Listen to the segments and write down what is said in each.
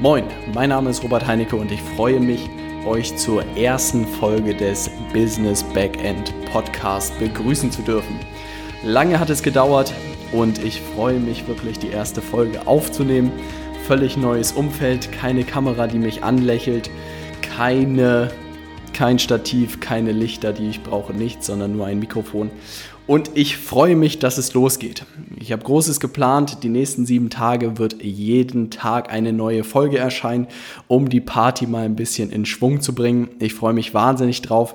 Moin, mein Name ist Robert Heinecke und ich freue mich, euch zur ersten Folge des Business Backend Podcast begrüßen zu dürfen. Lange hat es gedauert und ich freue mich wirklich, die erste Folge aufzunehmen. Völlig neues Umfeld, keine Kamera, die mich anlächelt, keine, kein Stativ, keine Lichter, die ich brauche, nichts, sondern nur ein Mikrofon. Und ich freue mich, dass es losgeht. Ich habe Großes geplant. Die nächsten sieben Tage wird jeden Tag eine neue Folge erscheinen, um die Party mal ein bisschen in Schwung zu bringen. Ich freue mich wahnsinnig drauf.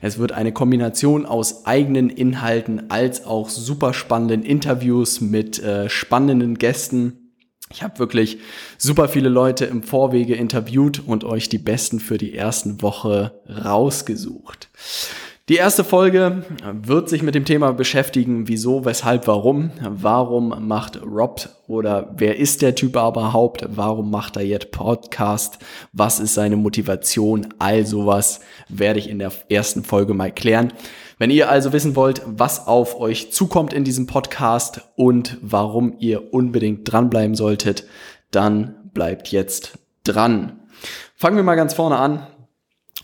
Es wird eine Kombination aus eigenen Inhalten als auch super spannenden Interviews mit äh, spannenden Gästen. Ich habe wirklich super viele Leute im Vorwege interviewt und euch die besten für die ersten Woche rausgesucht. Die erste Folge wird sich mit dem Thema beschäftigen, wieso, weshalb, warum. Warum macht Rob oder wer ist der Typ überhaupt? Warum macht er jetzt Podcast? Was ist seine Motivation? All sowas werde ich in der ersten Folge mal klären. Wenn ihr also wissen wollt, was auf euch zukommt in diesem Podcast und warum ihr unbedingt dranbleiben solltet, dann bleibt jetzt dran. Fangen wir mal ganz vorne an.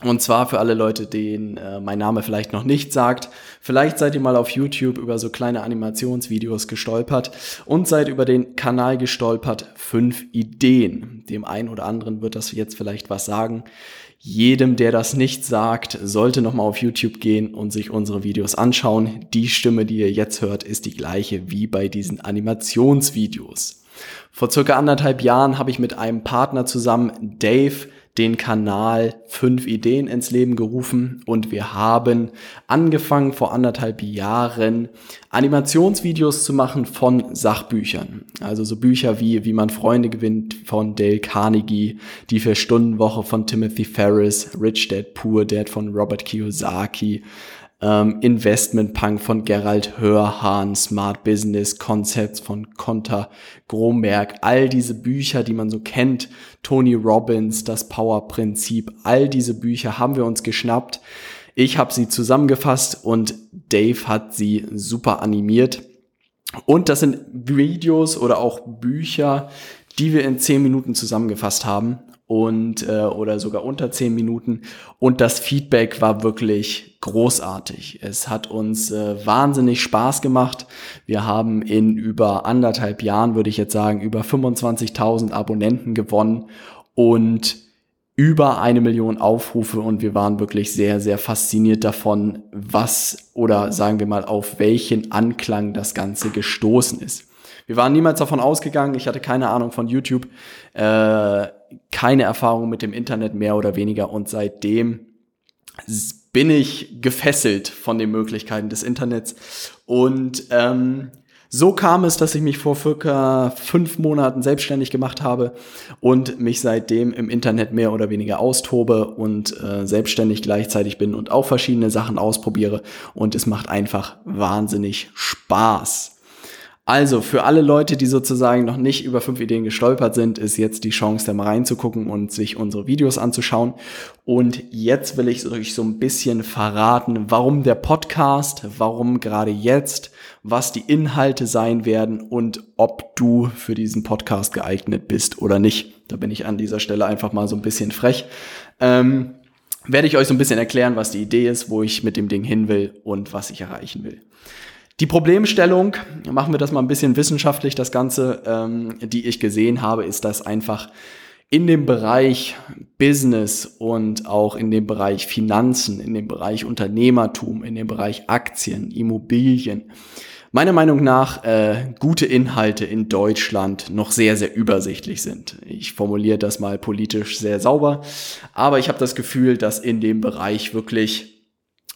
Und zwar für alle Leute, denen äh, mein Name vielleicht noch nicht sagt. Vielleicht seid ihr mal auf YouTube über so kleine Animationsvideos gestolpert und seid über den Kanal gestolpert. Fünf Ideen. Dem einen oder anderen wird das jetzt vielleicht was sagen. Jedem, der das nicht sagt, sollte nochmal auf YouTube gehen und sich unsere Videos anschauen. Die Stimme, die ihr jetzt hört, ist die gleiche wie bei diesen Animationsvideos. Vor circa anderthalb Jahren habe ich mit einem Partner zusammen, Dave, den Kanal fünf Ideen ins Leben gerufen und wir haben angefangen vor anderthalb Jahren Animationsvideos zu machen von Sachbüchern. Also so Bücher wie Wie man Freunde gewinnt von Dale Carnegie, Die Vier-Stunden-Woche von Timothy Ferris, Rich Dad Poor Dad von Robert Kiyosaki, ähm, Investment Punk von Gerald Hörhahn, Smart Business Concepts von Konter Gromerk, all diese Bücher, die man so kennt, Tony Robbins, das Power Prinzip, all diese Bücher haben wir uns geschnappt. Ich habe sie zusammengefasst und Dave hat sie super animiert. Und das sind Videos oder auch Bücher, die wir in zehn Minuten zusammengefasst haben und äh, oder sogar unter zehn Minuten und das Feedback war wirklich großartig. Es hat uns äh, wahnsinnig Spaß gemacht. Wir haben in über anderthalb Jahren, würde ich jetzt sagen, über 25.000 Abonnenten gewonnen und über eine Million Aufrufe und wir waren wirklich sehr, sehr fasziniert davon, was oder sagen wir mal, auf welchen Anklang das Ganze gestoßen ist. Wir waren niemals davon ausgegangen, ich hatte keine Ahnung von YouTube. Äh, keine Erfahrung mit dem Internet mehr oder weniger. Und seitdem bin ich gefesselt von den Möglichkeiten des Internets. Und ähm, so kam es, dass ich mich vor circa fünf Monaten selbstständig gemacht habe und mich seitdem im Internet mehr oder weniger austobe und äh, selbstständig gleichzeitig bin und auch verschiedene Sachen ausprobiere. Und es macht einfach wahnsinnig Spaß. Also für alle Leute, die sozusagen noch nicht über fünf Ideen gestolpert sind, ist jetzt die Chance, da mal reinzugucken und sich unsere Videos anzuschauen. Und jetzt will ich euch so ein bisschen verraten, warum der Podcast, warum gerade jetzt, was die Inhalte sein werden und ob du für diesen Podcast geeignet bist oder nicht. Da bin ich an dieser Stelle einfach mal so ein bisschen frech. Ähm, werde ich euch so ein bisschen erklären, was die Idee ist, wo ich mit dem Ding hin will und was ich erreichen will. Die Problemstellung, machen wir das mal ein bisschen wissenschaftlich, das Ganze, ähm, die ich gesehen habe, ist, dass einfach in dem Bereich Business und auch in dem Bereich Finanzen, in dem Bereich Unternehmertum, in dem Bereich Aktien, Immobilien, meiner Meinung nach äh, gute Inhalte in Deutschland noch sehr, sehr übersichtlich sind. Ich formuliere das mal politisch sehr sauber, aber ich habe das Gefühl, dass in dem Bereich wirklich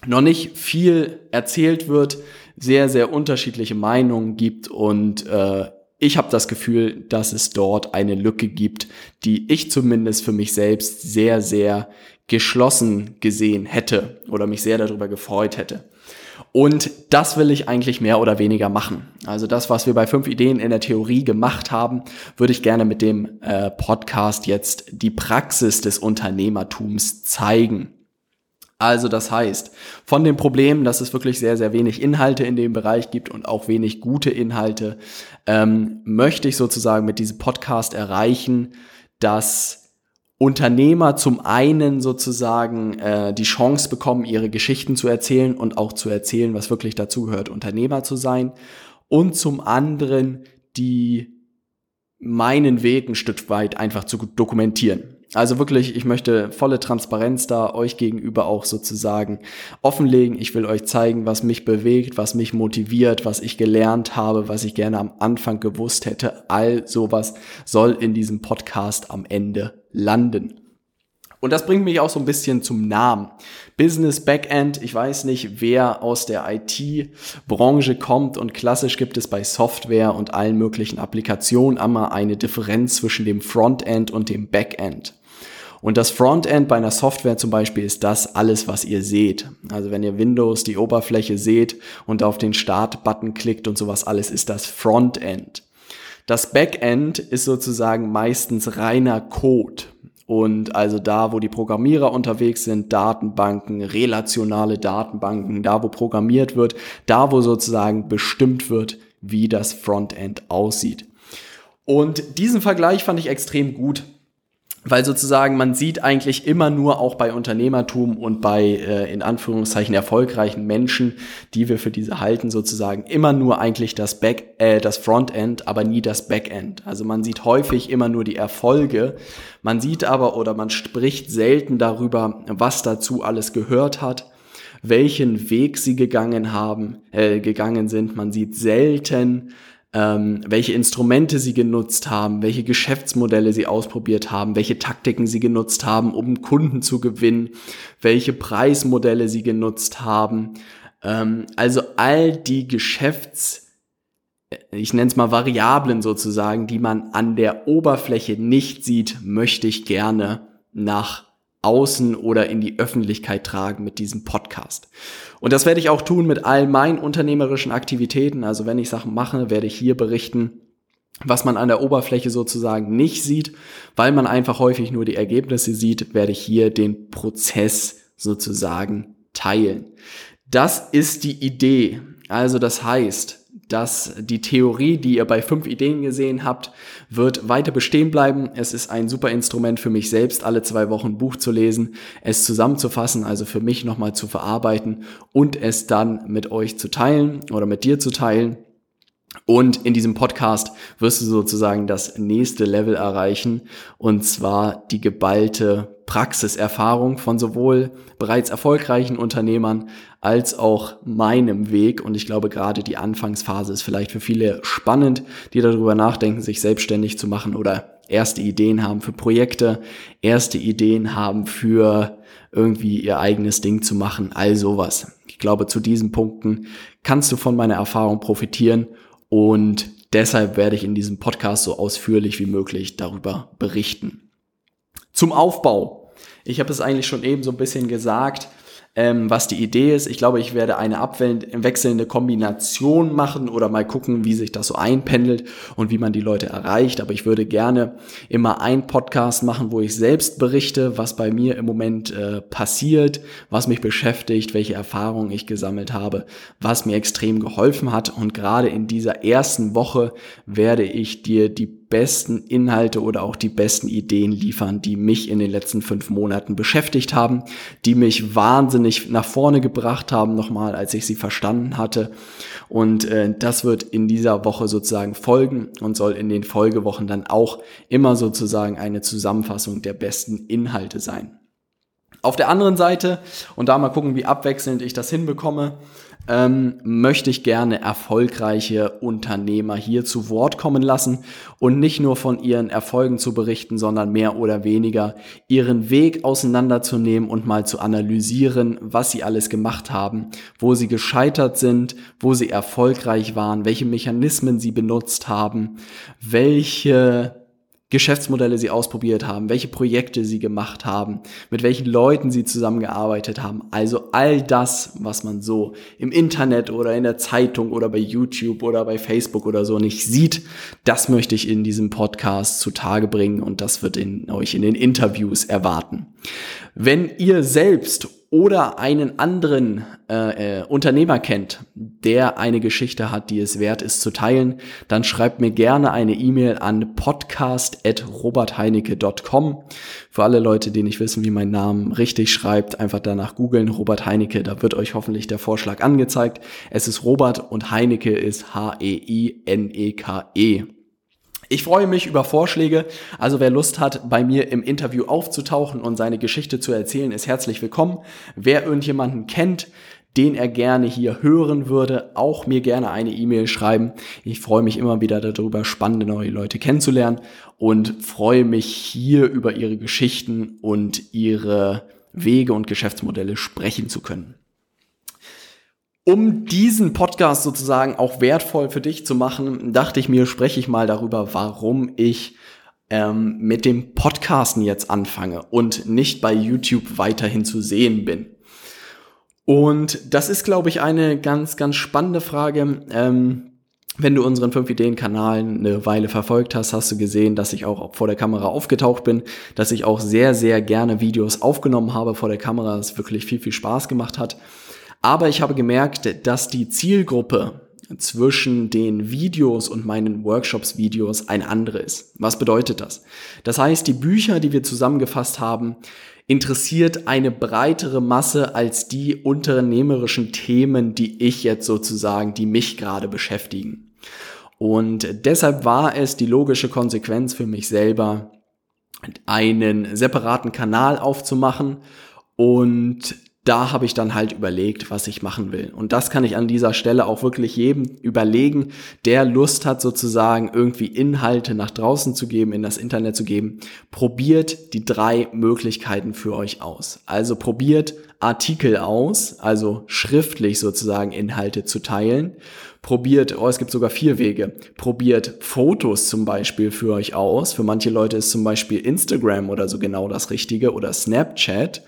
noch nicht viel erzählt wird, sehr, sehr unterschiedliche Meinungen gibt und äh, ich habe das Gefühl, dass es dort eine Lücke gibt, die ich zumindest für mich selbst sehr, sehr geschlossen gesehen hätte oder mich sehr darüber gefreut hätte. Und das will ich eigentlich mehr oder weniger machen. Also das, was wir bei fünf Ideen in der Theorie gemacht haben, würde ich gerne mit dem äh, Podcast jetzt die Praxis des Unternehmertums zeigen. Also das heißt, von dem Problem, dass es wirklich sehr, sehr wenig Inhalte in dem Bereich gibt und auch wenig gute Inhalte, ähm, möchte ich sozusagen mit diesem Podcast erreichen, dass Unternehmer zum einen sozusagen äh, die Chance bekommen, ihre Geschichten zu erzählen und auch zu erzählen, was wirklich dazugehört, Unternehmer zu sein. Und zum anderen die meinen Weg ein Stück weit einfach zu dokumentieren. Also wirklich, ich möchte volle Transparenz da euch gegenüber auch sozusagen offenlegen. Ich will euch zeigen, was mich bewegt, was mich motiviert, was ich gelernt habe, was ich gerne am Anfang gewusst hätte. All sowas soll in diesem Podcast am Ende landen. Und das bringt mich auch so ein bisschen zum Namen. Business Backend, ich weiß nicht, wer aus der IT-Branche kommt und klassisch gibt es bei Software und allen möglichen Applikationen immer eine Differenz zwischen dem Frontend und dem Backend. Und das Frontend bei einer Software zum Beispiel ist das alles, was ihr seht. Also wenn ihr Windows, die Oberfläche seht und auf den Start-Button klickt und sowas alles, ist das Frontend. Das Backend ist sozusagen meistens reiner Code. Und also da, wo die Programmierer unterwegs sind, Datenbanken, relationale Datenbanken, da, wo programmiert wird, da, wo sozusagen bestimmt wird, wie das Frontend aussieht. Und diesen Vergleich fand ich extrem gut, weil sozusagen man sieht eigentlich immer nur auch bei Unternehmertum und bei äh, in Anführungszeichen erfolgreichen Menschen, die wir für diese halten, sozusagen immer nur eigentlich das Back, äh, das Frontend, aber nie das Backend. Also man sieht häufig immer nur die Erfolge, man sieht aber oder man spricht selten darüber, was dazu alles gehört hat welchen Weg sie gegangen haben, äh, gegangen sind. Man sieht selten, ähm, welche Instrumente sie genutzt haben, welche Geschäftsmodelle sie ausprobiert haben, welche Taktiken sie genutzt haben, um Kunden zu gewinnen, welche Preismodelle sie genutzt haben. Ähm, also all die Geschäfts, ich nenne es mal Variablen sozusagen, die man an der Oberfläche nicht sieht, möchte ich gerne nach außen oder in die Öffentlichkeit tragen mit diesem Podcast. Und das werde ich auch tun mit all meinen unternehmerischen Aktivitäten. Also wenn ich Sachen mache, werde ich hier berichten, was man an der Oberfläche sozusagen nicht sieht, weil man einfach häufig nur die Ergebnisse sieht, werde ich hier den Prozess sozusagen teilen. Das ist die Idee. Also das heißt, dass die Theorie, die ihr bei fünf Ideen gesehen habt, wird weiter bestehen bleiben. Es ist ein super Instrument für mich selbst, alle zwei Wochen ein Buch zu lesen, es zusammenzufassen, also für mich nochmal zu verarbeiten und es dann mit euch zu teilen oder mit dir zu teilen. Und in diesem Podcast wirst du sozusagen das nächste Level erreichen, und zwar die geballte Praxiserfahrung von sowohl bereits erfolgreichen Unternehmern als auch meinem Weg. Und ich glaube, gerade die Anfangsphase ist vielleicht für viele spannend, die darüber nachdenken, sich selbstständig zu machen oder erste Ideen haben für Projekte, erste Ideen haben für irgendwie ihr eigenes Ding zu machen, all sowas. Ich glaube, zu diesen Punkten kannst du von meiner Erfahrung profitieren und deshalb werde ich in diesem Podcast so ausführlich wie möglich darüber berichten. Zum Aufbau. Ich habe es eigentlich schon eben so ein bisschen gesagt ähm, was die Idee ist. Ich glaube, ich werde eine abwechselnde Kombination machen oder mal gucken, wie sich das so einpendelt und wie man die Leute erreicht. Aber ich würde gerne immer einen Podcast machen, wo ich selbst berichte, was bei mir im Moment äh, passiert, was mich beschäftigt, welche Erfahrungen ich gesammelt habe, was mir extrem geholfen hat. Und gerade in dieser ersten Woche werde ich dir die besten Inhalte oder auch die besten Ideen liefern, die mich in den letzten fünf Monaten beschäftigt haben, die mich wahnsinnig nach vorne gebracht haben, nochmal, als ich sie verstanden hatte. Und äh, das wird in dieser Woche sozusagen folgen und soll in den Folgewochen dann auch immer sozusagen eine Zusammenfassung der besten Inhalte sein. Auf der anderen Seite, und da mal gucken, wie abwechselnd ich das hinbekomme, ähm, möchte ich gerne erfolgreiche Unternehmer hier zu Wort kommen lassen und nicht nur von ihren Erfolgen zu berichten, sondern mehr oder weniger ihren Weg auseinanderzunehmen und mal zu analysieren, was sie alles gemacht haben, wo sie gescheitert sind, wo sie erfolgreich waren, welche Mechanismen sie benutzt haben, welche Geschäftsmodelle sie ausprobiert haben, welche Projekte sie gemacht haben, mit welchen Leuten sie zusammengearbeitet haben. Also all das, was man so im Internet oder in der Zeitung oder bei YouTube oder bei Facebook oder so nicht sieht, das möchte ich in diesem Podcast zutage bringen und das wird in, euch in den Interviews erwarten. Wenn ihr selbst oder einen anderen äh, äh, Unternehmer kennt, der eine Geschichte hat, die es wert ist zu teilen, dann schreibt mir gerne eine E-Mail an podcast.robertheinecke.com. Für alle Leute, die nicht wissen, wie mein Name richtig schreibt, einfach danach googeln, Robert Heinecke, da wird euch hoffentlich der Vorschlag angezeigt. Es ist Robert und Heinecke ist H-E-I-N-E-K-E. -E. Ich freue mich über Vorschläge, also wer Lust hat, bei mir im Interview aufzutauchen und seine Geschichte zu erzählen, ist herzlich willkommen. Wer irgendjemanden kennt, den er gerne hier hören würde, auch mir gerne eine E-Mail schreiben. Ich freue mich immer wieder darüber, spannende neue Leute kennenzulernen und freue mich hier über ihre Geschichten und ihre Wege und Geschäftsmodelle sprechen zu können. Um diesen Podcast sozusagen auch wertvoll für dich zu machen, dachte ich mir, spreche ich mal darüber, warum ich ähm, mit dem Podcasten jetzt anfange und nicht bei YouTube weiterhin zu sehen bin. Und das ist, glaube ich, eine ganz, ganz spannende Frage. Ähm, wenn du unseren 5-Ideen-Kanal eine Weile verfolgt hast, hast du gesehen, dass ich auch vor der Kamera aufgetaucht bin, dass ich auch sehr, sehr gerne Videos aufgenommen habe vor der Kamera, es wirklich viel, viel Spaß gemacht hat. Aber ich habe gemerkt, dass die Zielgruppe zwischen den Videos und meinen Workshops-Videos ein andere ist. Was bedeutet das? Das heißt, die Bücher, die wir zusammengefasst haben, interessiert eine breitere Masse als die unternehmerischen Themen, die ich jetzt sozusagen, die mich gerade beschäftigen. Und deshalb war es die logische Konsequenz für mich selber, einen separaten Kanal aufzumachen und da habe ich dann halt überlegt, was ich machen will. Und das kann ich an dieser Stelle auch wirklich jedem überlegen, der Lust hat, sozusagen irgendwie Inhalte nach draußen zu geben, in das Internet zu geben. Probiert die drei Möglichkeiten für euch aus. Also probiert Artikel aus, also schriftlich sozusagen Inhalte zu teilen. Probiert, oh, es gibt sogar vier Wege. Probiert Fotos zum Beispiel für euch aus. Für manche Leute ist zum Beispiel Instagram oder so genau das Richtige oder Snapchat.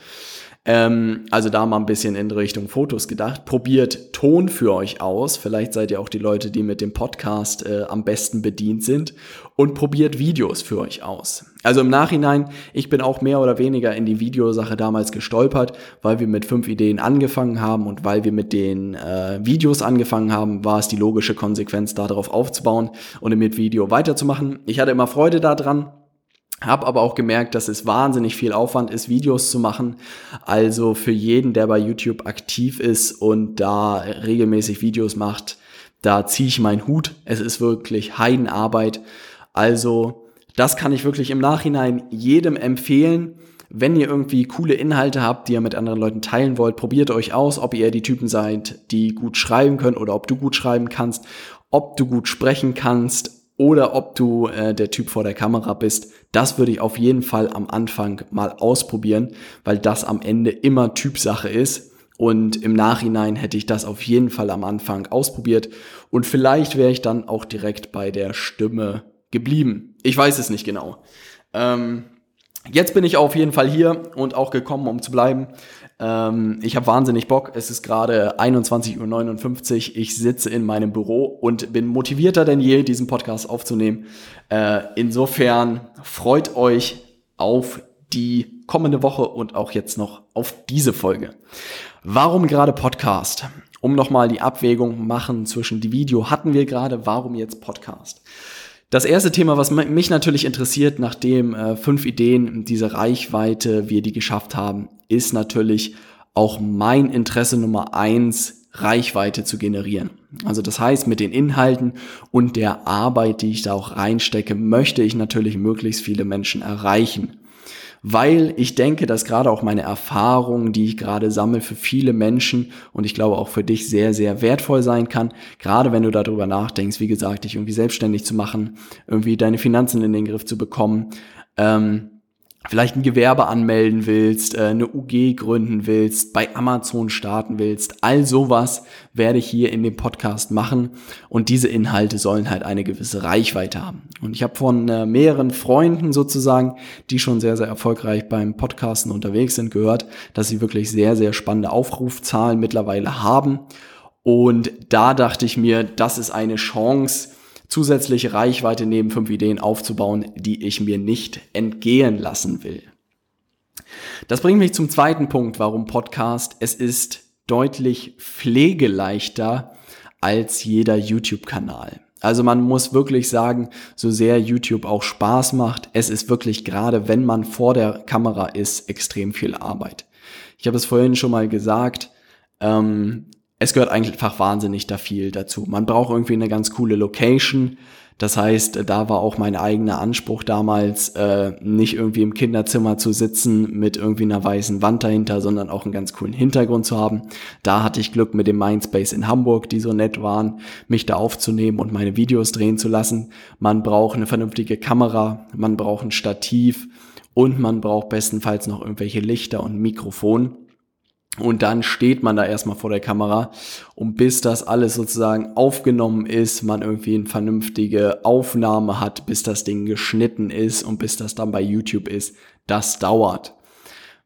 Ähm, also da mal ein bisschen in Richtung Fotos gedacht. Probiert Ton für euch aus. Vielleicht seid ihr auch die Leute, die mit dem Podcast äh, am besten bedient sind. Und probiert Videos für euch aus. Also im Nachhinein, ich bin auch mehr oder weniger in die Videosache damals gestolpert, weil wir mit fünf Ideen angefangen haben und weil wir mit den äh, Videos angefangen haben, war es die logische Konsequenz, darauf aufzubauen und mit Video weiterzumachen. Ich hatte immer Freude daran hab aber auch gemerkt, dass es wahnsinnig viel Aufwand ist, Videos zu machen. Also für jeden, der bei YouTube aktiv ist und da regelmäßig Videos macht, da ziehe ich meinen Hut. Es ist wirklich Heidenarbeit. Also das kann ich wirklich im Nachhinein jedem empfehlen. Wenn ihr irgendwie coole Inhalte habt, die ihr mit anderen Leuten teilen wollt, probiert euch aus, ob ihr die Typen seid, die gut schreiben können oder ob du gut schreiben kannst, ob du gut sprechen kannst oder ob du äh, der Typ vor der Kamera bist. Das würde ich auf jeden Fall am Anfang mal ausprobieren, weil das am Ende immer Typsache ist. Und im Nachhinein hätte ich das auf jeden Fall am Anfang ausprobiert. Und vielleicht wäre ich dann auch direkt bei der Stimme geblieben. Ich weiß es nicht genau. Ähm, jetzt bin ich auf jeden Fall hier und auch gekommen, um zu bleiben. Ähm, ich habe wahnsinnig Bock. Es ist gerade 21.59 Uhr. Ich sitze in meinem Büro und bin motivierter denn je, diesen Podcast aufzunehmen. Äh, insofern freut euch auf die kommende Woche und auch jetzt noch auf diese Folge. Warum gerade Podcast? Um nochmal die Abwägung machen zwischen die Video hatten wir gerade, warum jetzt Podcast? Das erste Thema, was mich natürlich interessiert, nachdem äh, fünf Ideen diese Reichweite wir die geschafft haben, ist natürlich auch mein Interesse Nummer eins, Reichweite zu generieren. Also das heißt, mit den Inhalten und der Arbeit, die ich da auch reinstecke, möchte ich natürlich möglichst viele Menschen erreichen weil ich denke, dass gerade auch meine Erfahrungen, die ich gerade sammle, für viele Menschen und ich glaube auch für dich sehr, sehr wertvoll sein kann. Gerade wenn du darüber nachdenkst, wie gesagt, dich irgendwie selbstständig zu machen, irgendwie deine Finanzen in den Griff zu bekommen. Ähm, vielleicht ein Gewerbe anmelden willst, äh, eine UG gründen willst, bei Amazon starten willst, all sowas werde ich hier in dem Podcast machen und diese Inhalte sollen halt eine gewisse Reichweite haben. Und ich habe von äh, mehreren Freunden sozusagen, die schon sehr, sehr erfolgreich beim Podcasten unterwegs sind, gehört, dass sie wirklich sehr, sehr spannende Aufrufzahlen mittlerweile haben. Und da dachte ich mir, das ist eine Chance, zusätzliche Reichweite neben fünf Ideen aufzubauen, die ich mir nicht entgehen lassen will. Das bringt mich zum zweiten Punkt, warum Podcast. Es ist deutlich pflegeleichter als jeder YouTube-Kanal. Also man muss wirklich sagen, so sehr YouTube auch Spaß macht, es ist wirklich gerade, wenn man vor der Kamera ist, extrem viel Arbeit. Ich habe es vorhin schon mal gesagt, ähm, es gehört einfach wahnsinnig da viel dazu. Man braucht irgendwie eine ganz coole Location. Das heißt, da war auch mein eigener Anspruch damals, äh, nicht irgendwie im Kinderzimmer zu sitzen mit irgendwie einer weißen Wand dahinter, sondern auch einen ganz coolen Hintergrund zu haben. Da hatte ich Glück mit dem Mindspace in Hamburg, die so nett waren, mich da aufzunehmen und meine Videos drehen zu lassen. Man braucht eine vernünftige Kamera, man braucht ein Stativ und man braucht bestenfalls noch irgendwelche Lichter und Mikrofon. Und dann steht man da erstmal vor der Kamera und bis das alles sozusagen aufgenommen ist, man irgendwie eine vernünftige Aufnahme hat, bis das Ding geschnitten ist und bis das dann bei YouTube ist, das dauert.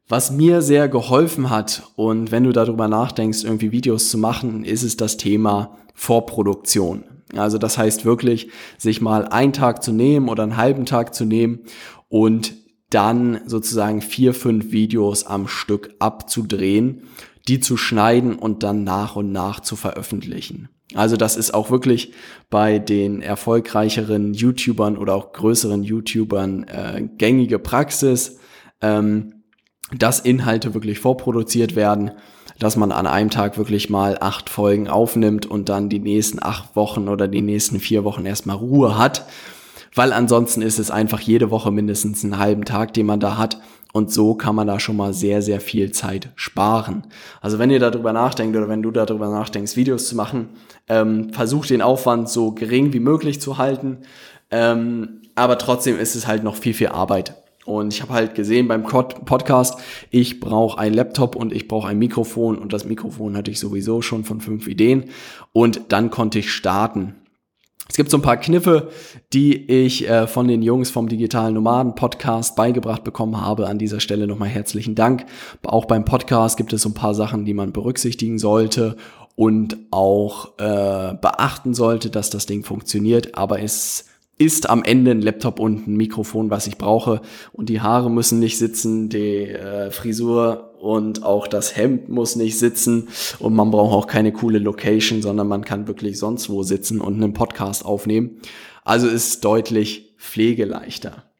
Was mir sehr geholfen hat und wenn du darüber nachdenkst, irgendwie Videos zu machen, ist es das Thema Vorproduktion. Also das heißt wirklich, sich mal einen Tag zu nehmen oder einen halben Tag zu nehmen und dann sozusagen vier, fünf Videos am Stück abzudrehen, die zu schneiden und dann nach und nach zu veröffentlichen. Also das ist auch wirklich bei den erfolgreicheren YouTubern oder auch größeren YouTubern äh, gängige Praxis, ähm, dass Inhalte wirklich vorproduziert werden, dass man an einem Tag wirklich mal acht Folgen aufnimmt und dann die nächsten acht Wochen oder die nächsten vier Wochen erstmal Ruhe hat weil ansonsten ist es einfach jede Woche mindestens einen halben Tag, den man da hat. Und so kann man da schon mal sehr, sehr viel Zeit sparen. Also wenn ihr darüber nachdenkt oder wenn du darüber nachdenkst, Videos zu machen, ähm, versucht den Aufwand so gering wie möglich zu halten. Ähm, aber trotzdem ist es halt noch viel, viel Arbeit. Und ich habe halt gesehen beim Podcast, ich brauche ein Laptop und ich brauche ein Mikrofon und das Mikrofon hatte ich sowieso schon von fünf Ideen und dann konnte ich starten. Es gibt so ein paar Kniffe, die ich äh, von den Jungs vom Digitalen Nomaden Podcast beigebracht bekommen habe. An dieser Stelle nochmal herzlichen Dank. Auch beim Podcast gibt es so ein paar Sachen, die man berücksichtigen sollte und auch äh, beachten sollte, dass das Ding funktioniert. Aber es ist am Ende ein Laptop und ein Mikrofon, was ich brauche. Und die Haare müssen nicht sitzen, die äh, Frisur und auch das Hemd muss nicht sitzen und man braucht auch keine coole Location, sondern man kann wirklich sonst wo sitzen und einen Podcast aufnehmen. Also ist deutlich pflegeleichter.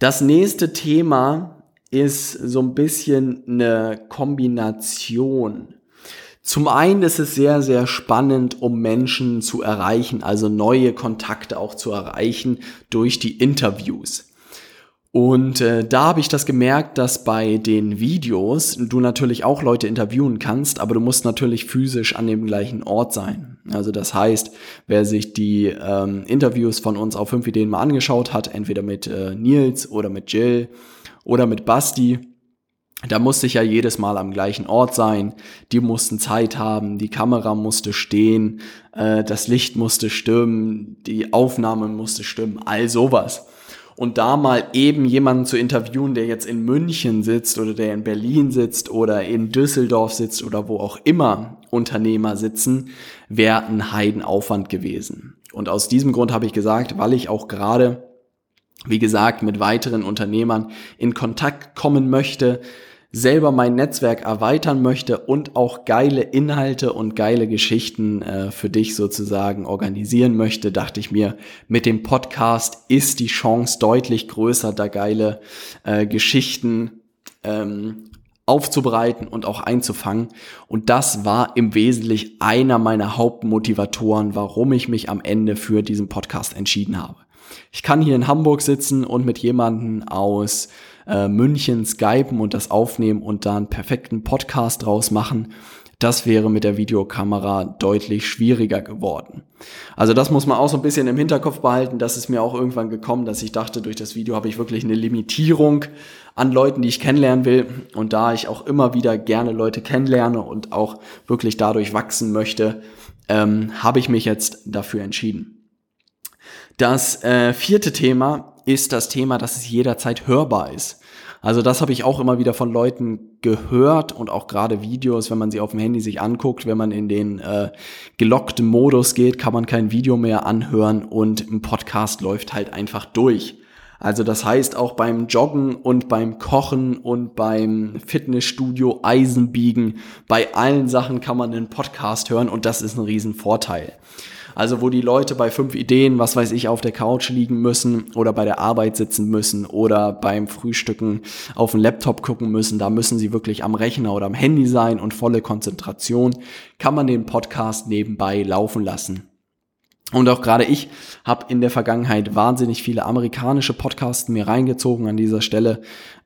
Das nächste Thema ist so ein bisschen eine Kombination. Zum einen ist es sehr, sehr spannend, um Menschen zu erreichen, also neue Kontakte auch zu erreichen durch die Interviews. Und äh, da habe ich das gemerkt, dass bei den Videos du natürlich auch Leute interviewen kannst, aber du musst natürlich physisch an dem gleichen Ort sein. Also das heißt, wer sich die ähm, Interviews von uns auf 5 Ideen mal angeschaut hat, entweder mit äh, Nils oder mit Jill oder mit Basti, da musste ich ja jedes Mal am gleichen Ort sein. Die mussten Zeit haben, die Kamera musste stehen, äh, das Licht musste stimmen, die Aufnahme musste stimmen, all sowas und da mal eben jemanden zu interviewen, der jetzt in München sitzt oder der in Berlin sitzt oder in Düsseldorf sitzt oder wo auch immer Unternehmer sitzen, wäre ein Heidenaufwand gewesen. Und aus diesem Grund habe ich gesagt, weil ich auch gerade, wie gesagt, mit weiteren Unternehmern in Kontakt kommen möchte, selber mein Netzwerk erweitern möchte und auch geile Inhalte und geile Geschichten äh, für dich sozusagen organisieren möchte, dachte ich mir, mit dem Podcast ist die Chance deutlich größer, da geile äh, Geschichten ähm, aufzubereiten und auch einzufangen. Und das war im Wesentlichen einer meiner Hauptmotivatoren, warum ich mich am Ende für diesen Podcast entschieden habe. Ich kann hier in Hamburg sitzen und mit jemanden aus äh, München skypen und das aufnehmen und da einen perfekten Podcast draus machen. Das wäre mit der Videokamera deutlich schwieriger geworden. Also das muss man auch so ein bisschen im Hinterkopf behalten. Das ist mir auch irgendwann gekommen, dass ich dachte, durch das Video habe ich wirklich eine Limitierung an Leuten, die ich kennenlernen will. Und da ich auch immer wieder gerne Leute kennenlerne und auch wirklich dadurch wachsen möchte, ähm, habe ich mich jetzt dafür entschieden. Das äh, vierte Thema ist das Thema, dass es jederzeit hörbar ist. Also das habe ich auch immer wieder von Leuten gehört und auch gerade Videos, wenn man sie auf dem Handy sich anguckt, wenn man in den äh, gelockten Modus geht, kann man kein Video mehr anhören und ein Podcast läuft halt einfach durch. Also das heißt auch beim Joggen und beim Kochen und beim Fitnessstudio Eisenbiegen, bei allen Sachen kann man einen Podcast hören und das ist ein Riesenvorteil. Also wo die Leute bei fünf Ideen, was weiß ich, auf der Couch liegen müssen oder bei der Arbeit sitzen müssen oder beim Frühstücken auf den Laptop gucken müssen, da müssen sie wirklich am Rechner oder am Handy sein und volle Konzentration, kann man den Podcast nebenbei laufen lassen. Und auch gerade ich habe in der Vergangenheit wahnsinnig viele amerikanische Podcasts mir reingezogen an dieser Stelle.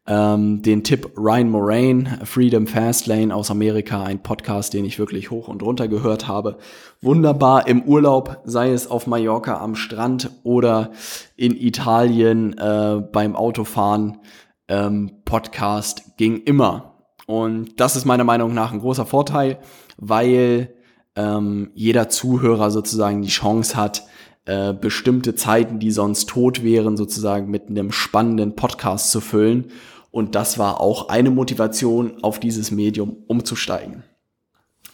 Ähm, den Tipp Ryan Moraine, Freedom Fastlane aus Amerika, ein Podcast, den ich wirklich hoch und runter gehört habe. Wunderbar im Urlaub, sei es auf Mallorca am Strand oder in Italien äh, beim Autofahren. Ähm, Podcast ging immer. Und das ist meiner Meinung nach ein großer Vorteil, weil ähm, jeder Zuhörer sozusagen die Chance hat, äh, bestimmte Zeiten, die sonst tot wären, sozusagen mit einem spannenden Podcast zu füllen. Und das war auch eine Motivation, auf dieses Medium umzusteigen.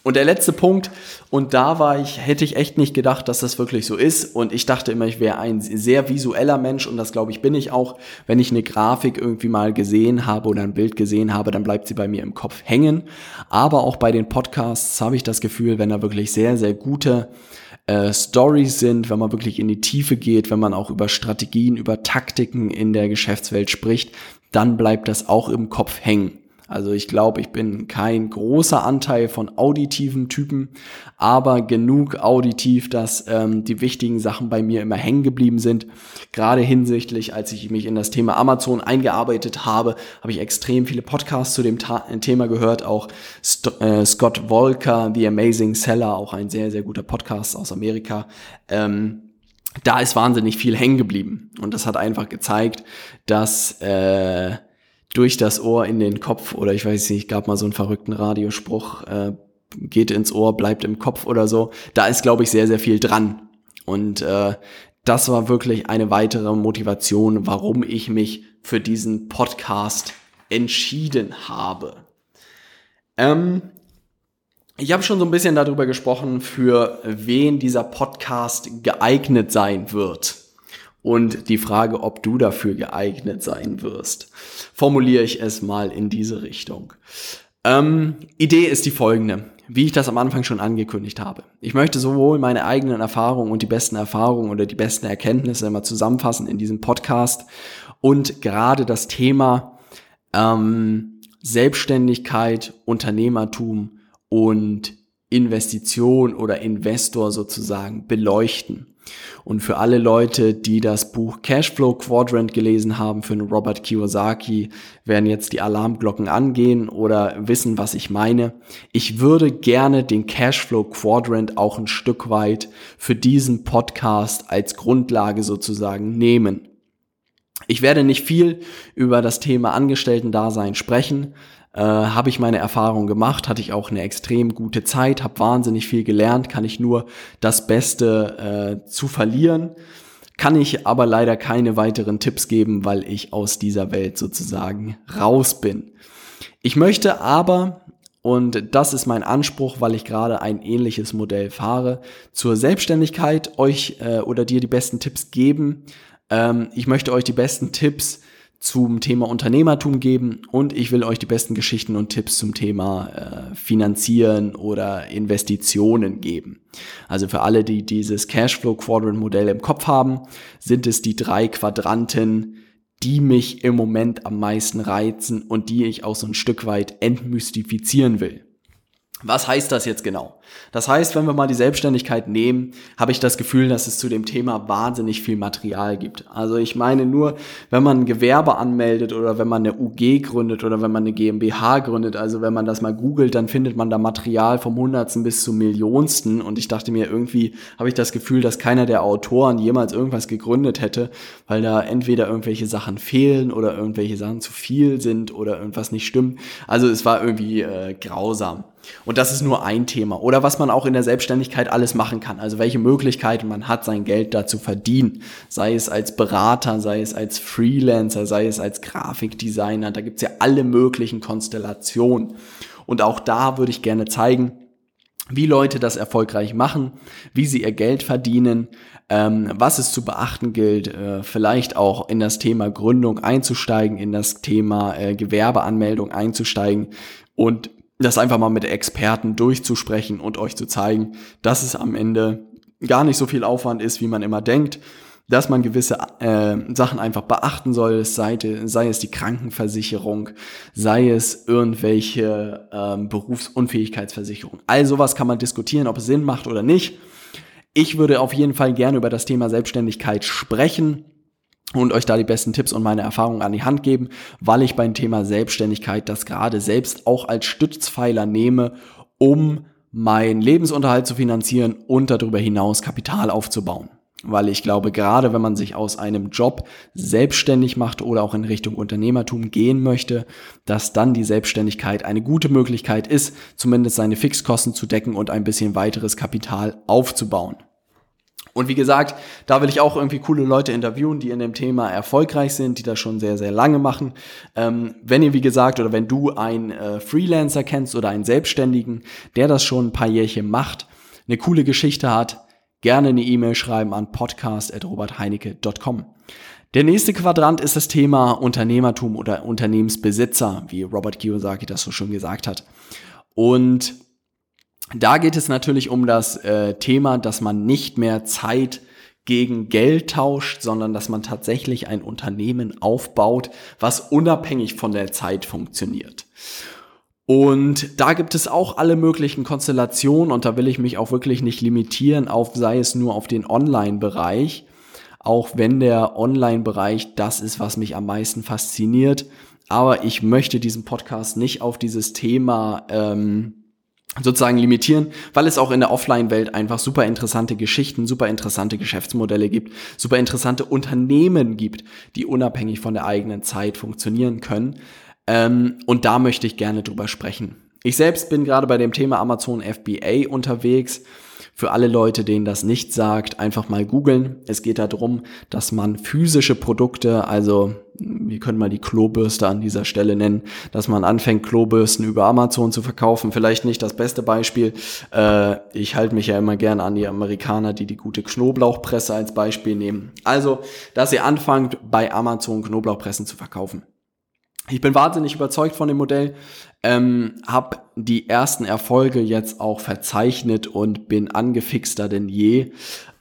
Und der letzte Punkt, und da war ich, hätte ich echt nicht gedacht, dass das wirklich so ist. Und ich dachte immer, ich wäre ein sehr visueller Mensch und das glaube ich bin ich auch. Wenn ich eine Grafik irgendwie mal gesehen habe oder ein Bild gesehen habe, dann bleibt sie bei mir im Kopf hängen. Aber auch bei den Podcasts habe ich das Gefühl, wenn da wirklich sehr, sehr gute äh, Stories sind, wenn man wirklich in die Tiefe geht, wenn man auch über Strategien, über Taktiken in der Geschäftswelt spricht, dann bleibt das auch im Kopf hängen. Also ich glaube, ich bin kein großer Anteil von auditiven Typen, aber genug auditiv, dass ähm, die wichtigen Sachen bei mir immer hängen geblieben sind. Gerade hinsichtlich, als ich mich in das Thema Amazon eingearbeitet habe, habe ich extrem viele Podcasts zu dem Ta Thema gehört. Auch St äh, Scott Volker, The Amazing Seller, auch ein sehr, sehr guter Podcast aus Amerika. Ähm, da ist wahnsinnig viel hängen geblieben. Und das hat einfach gezeigt, dass äh, durch das Ohr in den Kopf oder ich weiß nicht, gab mal so einen verrückten Radiospruch, äh, geht ins Ohr, bleibt im Kopf oder so. Da ist, glaube ich, sehr, sehr viel dran. Und äh, das war wirklich eine weitere Motivation, warum ich mich für diesen Podcast entschieden habe. Ähm, ich habe schon so ein bisschen darüber gesprochen, für wen dieser Podcast geeignet sein wird und die Frage, ob du dafür geeignet sein wirst. Formuliere ich es mal in diese Richtung. Ähm, Idee ist die folgende, wie ich das am Anfang schon angekündigt habe. Ich möchte sowohl meine eigenen Erfahrungen und die besten Erfahrungen oder die besten Erkenntnisse immer zusammenfassen in diesem Podcast und gerade das Thema ähm, Selbstständigkeit, Unternehmertum und Investition oder Investor sozusagen beleuchten. Und für alle Leute, die das Buch Cashflow Quadrant gelesen haben für Robert Kiyosaki, werden jetzt die Alarmglocken angehen oder wissen, was ich meine. Ich würde gerne den Cashflow Quadrant auch ein Stück weit für diesen Podcast als Grundlage sozusagen nehmen. Ich werde nicht viel über das Thema Angestellten-Dasein sprechen, äh, habe ich meine Erfahrung gemacht, hatte ich auch eine extrem gute Zeit, habe wahnsinnig viel gelernt, kann ich nur das Beste äh, zu verlieren. Kann ich aber leider keine weiteren Tipps geben, weil ich aus dieser Welt sozusagen raus bin. Ich möchte aber, und das ist mein Anspruch, weil ich gerade ein ähnliches Modell fahre, zur Selbstständigkeit euch äh, oder dir die besten Tipps geben. Ähm, ich möchte euch die besten Tipps zum Thema Unternehmertum geben und ich will euch die besten Geschichten und Tipps zum Thema äh, Finanzieren oder Investitionen geben. Also für alle, die dieses Cashflow Quadrant Modell im Kopf haben, sind es die drei Quadranten, die mich im Moment am meisten reizen und die ich auch so ein Stück weit entmystifizieren will. Was heißt das jetzt genau? Das heißt, wenn wir mal die Selbstständigkeit nehmen, habe ich das Gefühl, dass es zu dem Thema wahnsinnig viel Material gibt. Also ich meine nur, wenn man ein Gewerbe anmeldet oder wenn man eine UG gründet oder wenn man eine GmbH gründet, also wenn man das mal googelt, dann findet man da Material vom Hundertsten bis zum Millionsten. Und ich dachte mir, irgendwie habe ich das Gefühl, dass keiner der Autoren jemals irgendwas gegründet hätte, weil da entweder irgendwelche Sachen fehlen oder irgendwelche Sachen zu viel sind oder irgendwas nicht stimmt. Also es war irgendwie äh, grausam. Und das ist nur ein Thema. Oder was man auch in der Selbstständigkeit alles machen kann. Also welche Möglichkeiten man hat, sein Geld da zu verdienen. Sei es als Berater, sei es als Freelancer, sei es als Grafikdesigner. Da gibt's ja alle möglichen Konstellationen. Und auch da würde ich gerne zeigen, wie Leute das erfolgreich machen, wie sie ihr Geld verdienen, ähm, was es zu beachten gilt, äh, vielleicht auch in das Thema Gründung einzusteigen, in das Thema äh, Gewerbeanmeldung einzusteigen und das einfach mal mit Experten durchzusprechen und euch zu zeigen, dass es am Ende gar nicht so viel Aufwand ist, wie man immer denkt, dass man gewisse äh, Sachen einfach beachten soll, sei, sei es die Krankenversicherung, sei es irgendwelche ähm, Berufsunfähigkeitsversicherung. All sowas kann man diskutieren, ob es Sinn macht oder nicht. Ich würde auf jeden Fall gerne über das Thema Selbstständigkeit sprechen und euch da die besten Tipps und meine Erfahrungen an die Hand geben, weil ich beim Thema Selbstständigkeit das gerade selbst auch als Stützpfeiler nehme, um meinen Lebensunterhalt zu finanzieren und darüber hinaus Kapital aufzubauen. Weil ich glaube, gerade wenn man sich aus einem Job selbstständig macht oder auch in Richtung Unternehmertum gehen möchte, dass dann die Selbstständigkeit eine gute Möglichkeit ist, zumindest seine Fixkosten zu decken und ein bisschen weiteres Kapital aufzubauen. Und wie gesagt, da will ich auch irgendwie coole Leute interviewen, die in dem Thema erfolgreich sind, die das schon sehr, sehr lange machen. Ähm, wenn ihr, wie gesagt, oder wenn du einen äh, Freelancer kennst oder einen Selbstständigen, der das schon ein paar Jährchen macht, eine coole Geschichte hat, gerne eine E-Mail schreiben an podcast.robertheinecke.com. Der nächste Quadrant ist das Thema Unternehmertum oder Unternehmensbesitzer, wie Robert Kiyosaki das so schon gesagt hat. Und da geht es natürlich um das äh, Thema, dass man nicht mehr Zeit gegen Geld tauscht, sondern dass man tatsächlich ein Unternehmen aufbaut, was unabhängig von der Zeit funktioniert. Und da gibt es auch alle möglichen Konstellationen und da will ich mich auch wirklich nicht limitieren auf, sei es nur auf den Online-Bereich, auch wenn der Online-Bereich das ist, was mich am meisten fasziniert. Aber ich möchte diesen Podcast nicht auf dieses Thema ähm, sozusagen limitieren, weil es auch in der Offline-Welt einfach super interessante Geschichten, super interessante Geschäftsmodelle gibt, super interessante Unternehmen gibt, die unabhängig von der eigenen Zeit funktionieren können. Ähm, und da möchte ich gerne drüber sprechen. Ich selbst bin gerade bei dem Thema Amazon FBA unterwegs. Für alle Leute, denen das nicht sagt, einfach mal googeln. Es geht darum, dass man physische Produkte, also wir können mal die Klobürste an dieser Stelle nennen, dass man anfängt, Klobürsten über Amazon zu verkaufen. Vielleicht nicht das beste Beispiel. Äh, ich halte mich ja immer gerne an die Amerikaner, die die gute Knoblauchpresse als Beispiel nehmen. Also, dass ihr anfangt, bei Amazon Knoblauchpressen zu verkaufen. Ich bin wahnsinnig überzeugt von dem Modell, ähm, habe die ersten Erfolge jetzt auch verzeichnet und bin angefixter denn je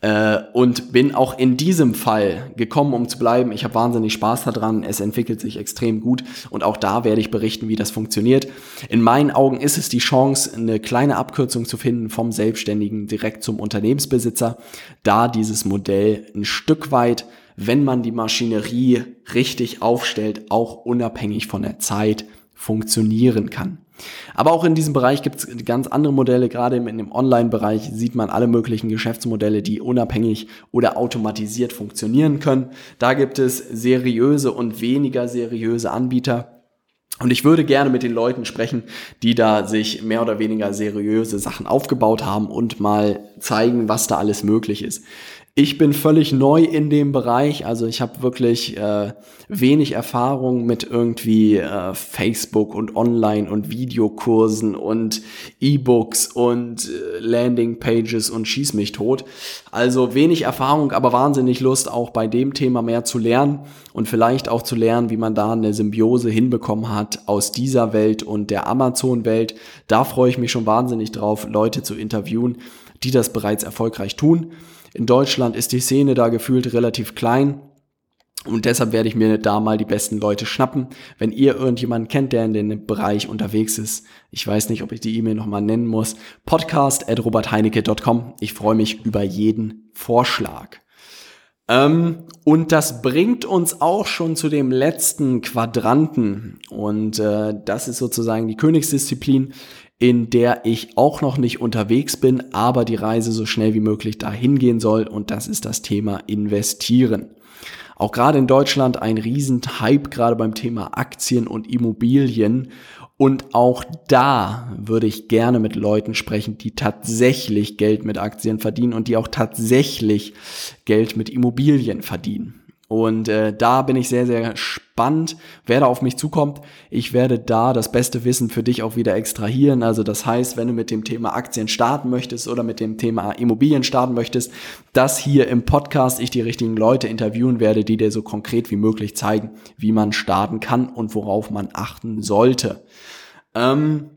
äh, und bin auch in diesem Fall gekommen, um zu bleiben. Ich habe wahnsinnig Spaß daran, es entwickelt sich extrem gut und auch da werde ich berichten, wie das funktioniert. In meinen Augen ist es die Chance, eine kleine Abkürzung zu finden vom Selbstständigen direkt zum Unternehmensbesitzer, da dieses Modell ein Stück weit wenn man die Maschinerie richtig aufstellt, auch unabhängig von der Zeit funktionieren kann. Aber auch in diesem Bereich gibt es ganz andere Modelle. Gerade in dem Online-Bereich sieht man alle möglichen Geschäftsmodelle, die unabhängig oder automatisiert funktionieren können. Da gibt es seriöse und weniger seriöse Anbieter. Und ich würde gerne mit den Leuten sprechen, die da sich mehr oder weniger seriöse Sachen aufgebaut haben und mal zeigen, was da alles möglich ist. Ich bin völlig neu in dem Bereich, also ich habe wirklich äh, wenig Erfahrung mit irgendwie äh, Facebook und Online und Videokursen und E-Books und äh, Landingpages und schieß mich tot. Also wenig Erfahrung, aber wahnsinnig Lust auch bei dem Thema mehr zu lernen und vielleicht auch zu lernen, wie man da eine Symbiose hinbekommen hat aus dieser Welt und der Amazon-Welt. Da freue ich mich schon wahnsinnig drauf, Leute zu interviewen, die das bereits erfolgreich tun. In Deutschland ist die Szene da gefühlt relativ klein. Und deshalb werde ich mir da mal die besten Leute schnappen. Wenn ihr irgendjemanden kennt, der in dem Bereich unterwegs ist, ich weiß nicht, ob ich die E-Mail nochmal nennen muss, podcast at robertheinecke.com. Ich freue mich über jeden Vorschlag. Ähm, und das bringt uns auch schon zu dem letzten Quadranten. Und äh, das ist sozusagen die Königsdisziplin in der ich auch noch nicht unterwegs bin, aber die Reise so schnell wie möglich dahin gehen soll und das ist das Thema investieren. Auch gerade in Deutschland ein riesen Hype gerade beim Thema Aktien und Immobilien und auch da würde ich gerne mit Leuten sprechen, die tatsächlich Geld mit Aktien verdienen und die auch tatsächlich Geld mit Immobilien verdienen. Und äh, da bin ich sehr, sehr spannend, wer da auf mich zukommt. Ich werde da das beste Wissen für dich auch wieder extrahieren. Also das heißt, wenn du mit dem Thema Aktien starten möchtest oder mit dem Thema Immobilien starten möchtest, dass hier im Podcast ich die richtigen Leute interviewen werde, die dir so konkret wie möglich zeigen, wie man starten kann und worauf man achten sollte. Ähm,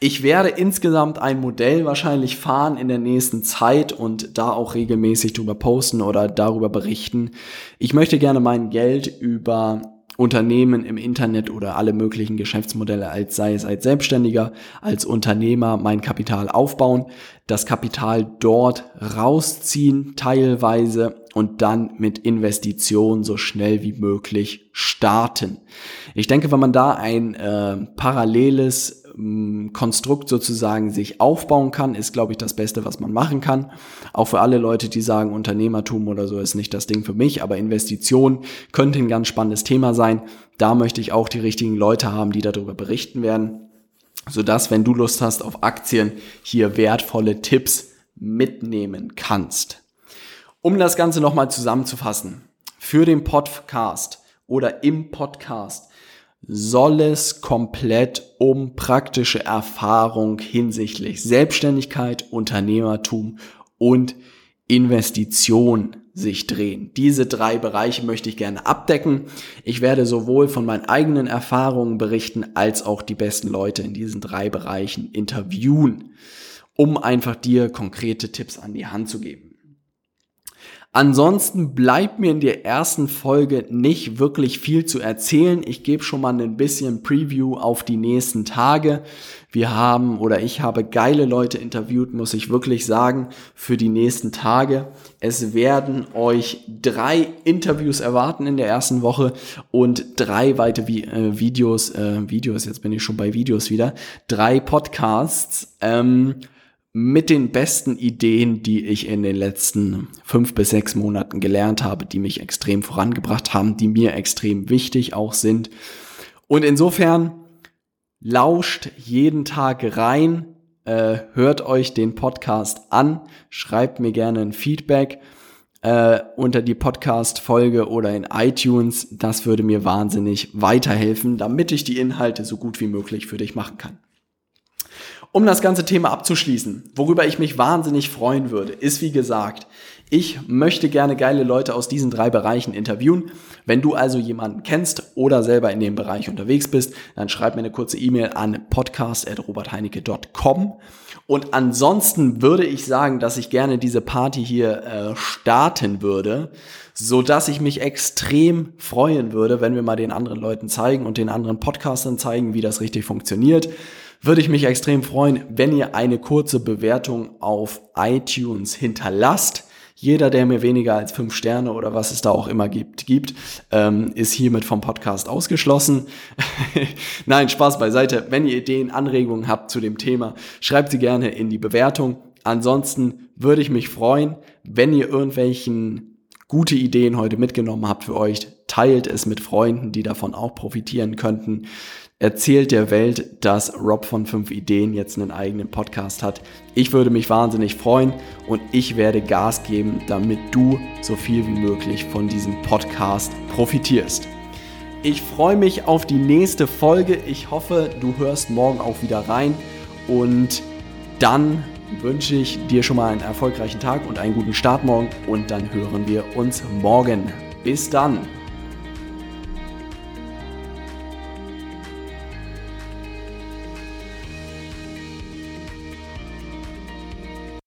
ich werde insgesamt ein Modell wahrscheinlich fahren in der nächsten Zeit und da auch regelmäßig drüber posten oder darüber berichten. Ich möchte gerne mein Geld über Unternehmen im Internet oder alle möglichen Geschäftsmodelle, als sei es als Selbstständiger, als Unternehmer mein Kapital aufbauen, das Kapital dort rausziehen teilweise und dann mit Investitionen so schnell wie möglich starten. Ich denke, wenn man da ein äh, paralleles Konstrukt sozusagen sich aufbauen kann, ist, glaube ich, das Beste, was man machen kann. Auch für alle Leute, die sagen, Unternehmertum oder so ist nicht das Ding für mich, aber Investition könnte ein ganz spannendes Thema sein. Da möchte ich auch die richtigen Leute haben, die darüber berichten werden, sodass, wenn du Lust hast auf Aktien, hier wertvolle Tipps mitnehmen kannst. Um das Ganze nochmal zusammenzufassen, für den Podcast oder im Podcast soll es komplett um praktische Erfahrung hinsichtlich Selbstständigkeit, Unternehmertum und Investition sich drehen. Diese drei Bereiche möchte ich gerne abdecken. Ich werde sowohl von meinen eigenen Erfahrungen berichten, als auch die besten Leute in diesen drei Bereichen interviewen, um einfach dir konkrete Tipps an die Hand zu geben. Ansonsten bleibt mir in der ersten Folge nicht wirklich viel zu erzählen. Ich gebe schon mal ein bisschen Preview auf die nächsten Tage. Wir haben oder ich habe geile Leute interviewt, muss ich wirklich sagen, für die nächsten Tage. Es werden euch drei Interviews erwarten in der ersten Woche und drei weitere äh, Videos, äh, Videos, jetzt bin ich schon bei Videos wieder, drei Podcasts. Ähm, mit den besten Ideen, die ich in den letzten fünf bis sechs Monaten gelernt habe, die mich extrem vorangebracht haben, die mir extrem wichtig auch sind. Und insofern lauscht jeden Tag rein, äh, hört euch den Podcast an, schreibt mir gerne ein Feedback äh, unter die Podcast-Folge oder in iTunes. Das würde mir wahnsinnig weiterhelfen, damit ich die Inhalte so gut wie möglich für dich machen kann. Um das ganze Thema abzuschließen, worüber ich mich wahnsinnig freuen würde, ist wie gesagt, ich möchte gerne geile Leute aus diesen drei Bereichen interviewen. Wenn du also jemanden kennst oder selber in dem Bereich unterwegs bist, dann schreib mir eine kurze E-Mail an podcast.robertheinecke.com. Und ansonsten würde ich sagen, dass ich gerne diese Party hier äh, starten würde, so dass ich mich extrem freuen würde, wenn wir mal den anderen Leuten zeigen und den anderen Podcastern zeigen, wie das richtig funktioniert würde ich mich extrem freuen, wenn ihr eine kurze Bewertung auf iTunes hinterlasst. Jeder, der mir weniger als fünf Sterne oder was es da auch immer gibt, gibt, ähm, ist hiermit vom Podcast ausgeschlossen. Nein, Spaß beiseite. Wenn ihr Ideen, Anregungen habt zu dem Thema, schreibt sie gerne in die Bewertung. Ansonsten würde ich mich freuen, wenn ihr irgendwelchen gute Ideen heute mitgenommen habt für euch. Teilt es mit Freunden, die davon auch profitieren könnten erzählt der Welt, dass Rob von 5 Ideen jetzt einen eigenen Podcast hat. Ich würde mich wahnsinnig freuen und ich werde Gas geben, damit du so viel wie möglich von diesem Podcast profitierst. Ich freue mich auf die nächste Folge. Ich hoffe, du hörst morgen auch wieder rein und dann wünsche ich dir schon mal einen erfolgreichen Tag und einen guten Start morgen und dann hören wir uns morgen. Bis dann.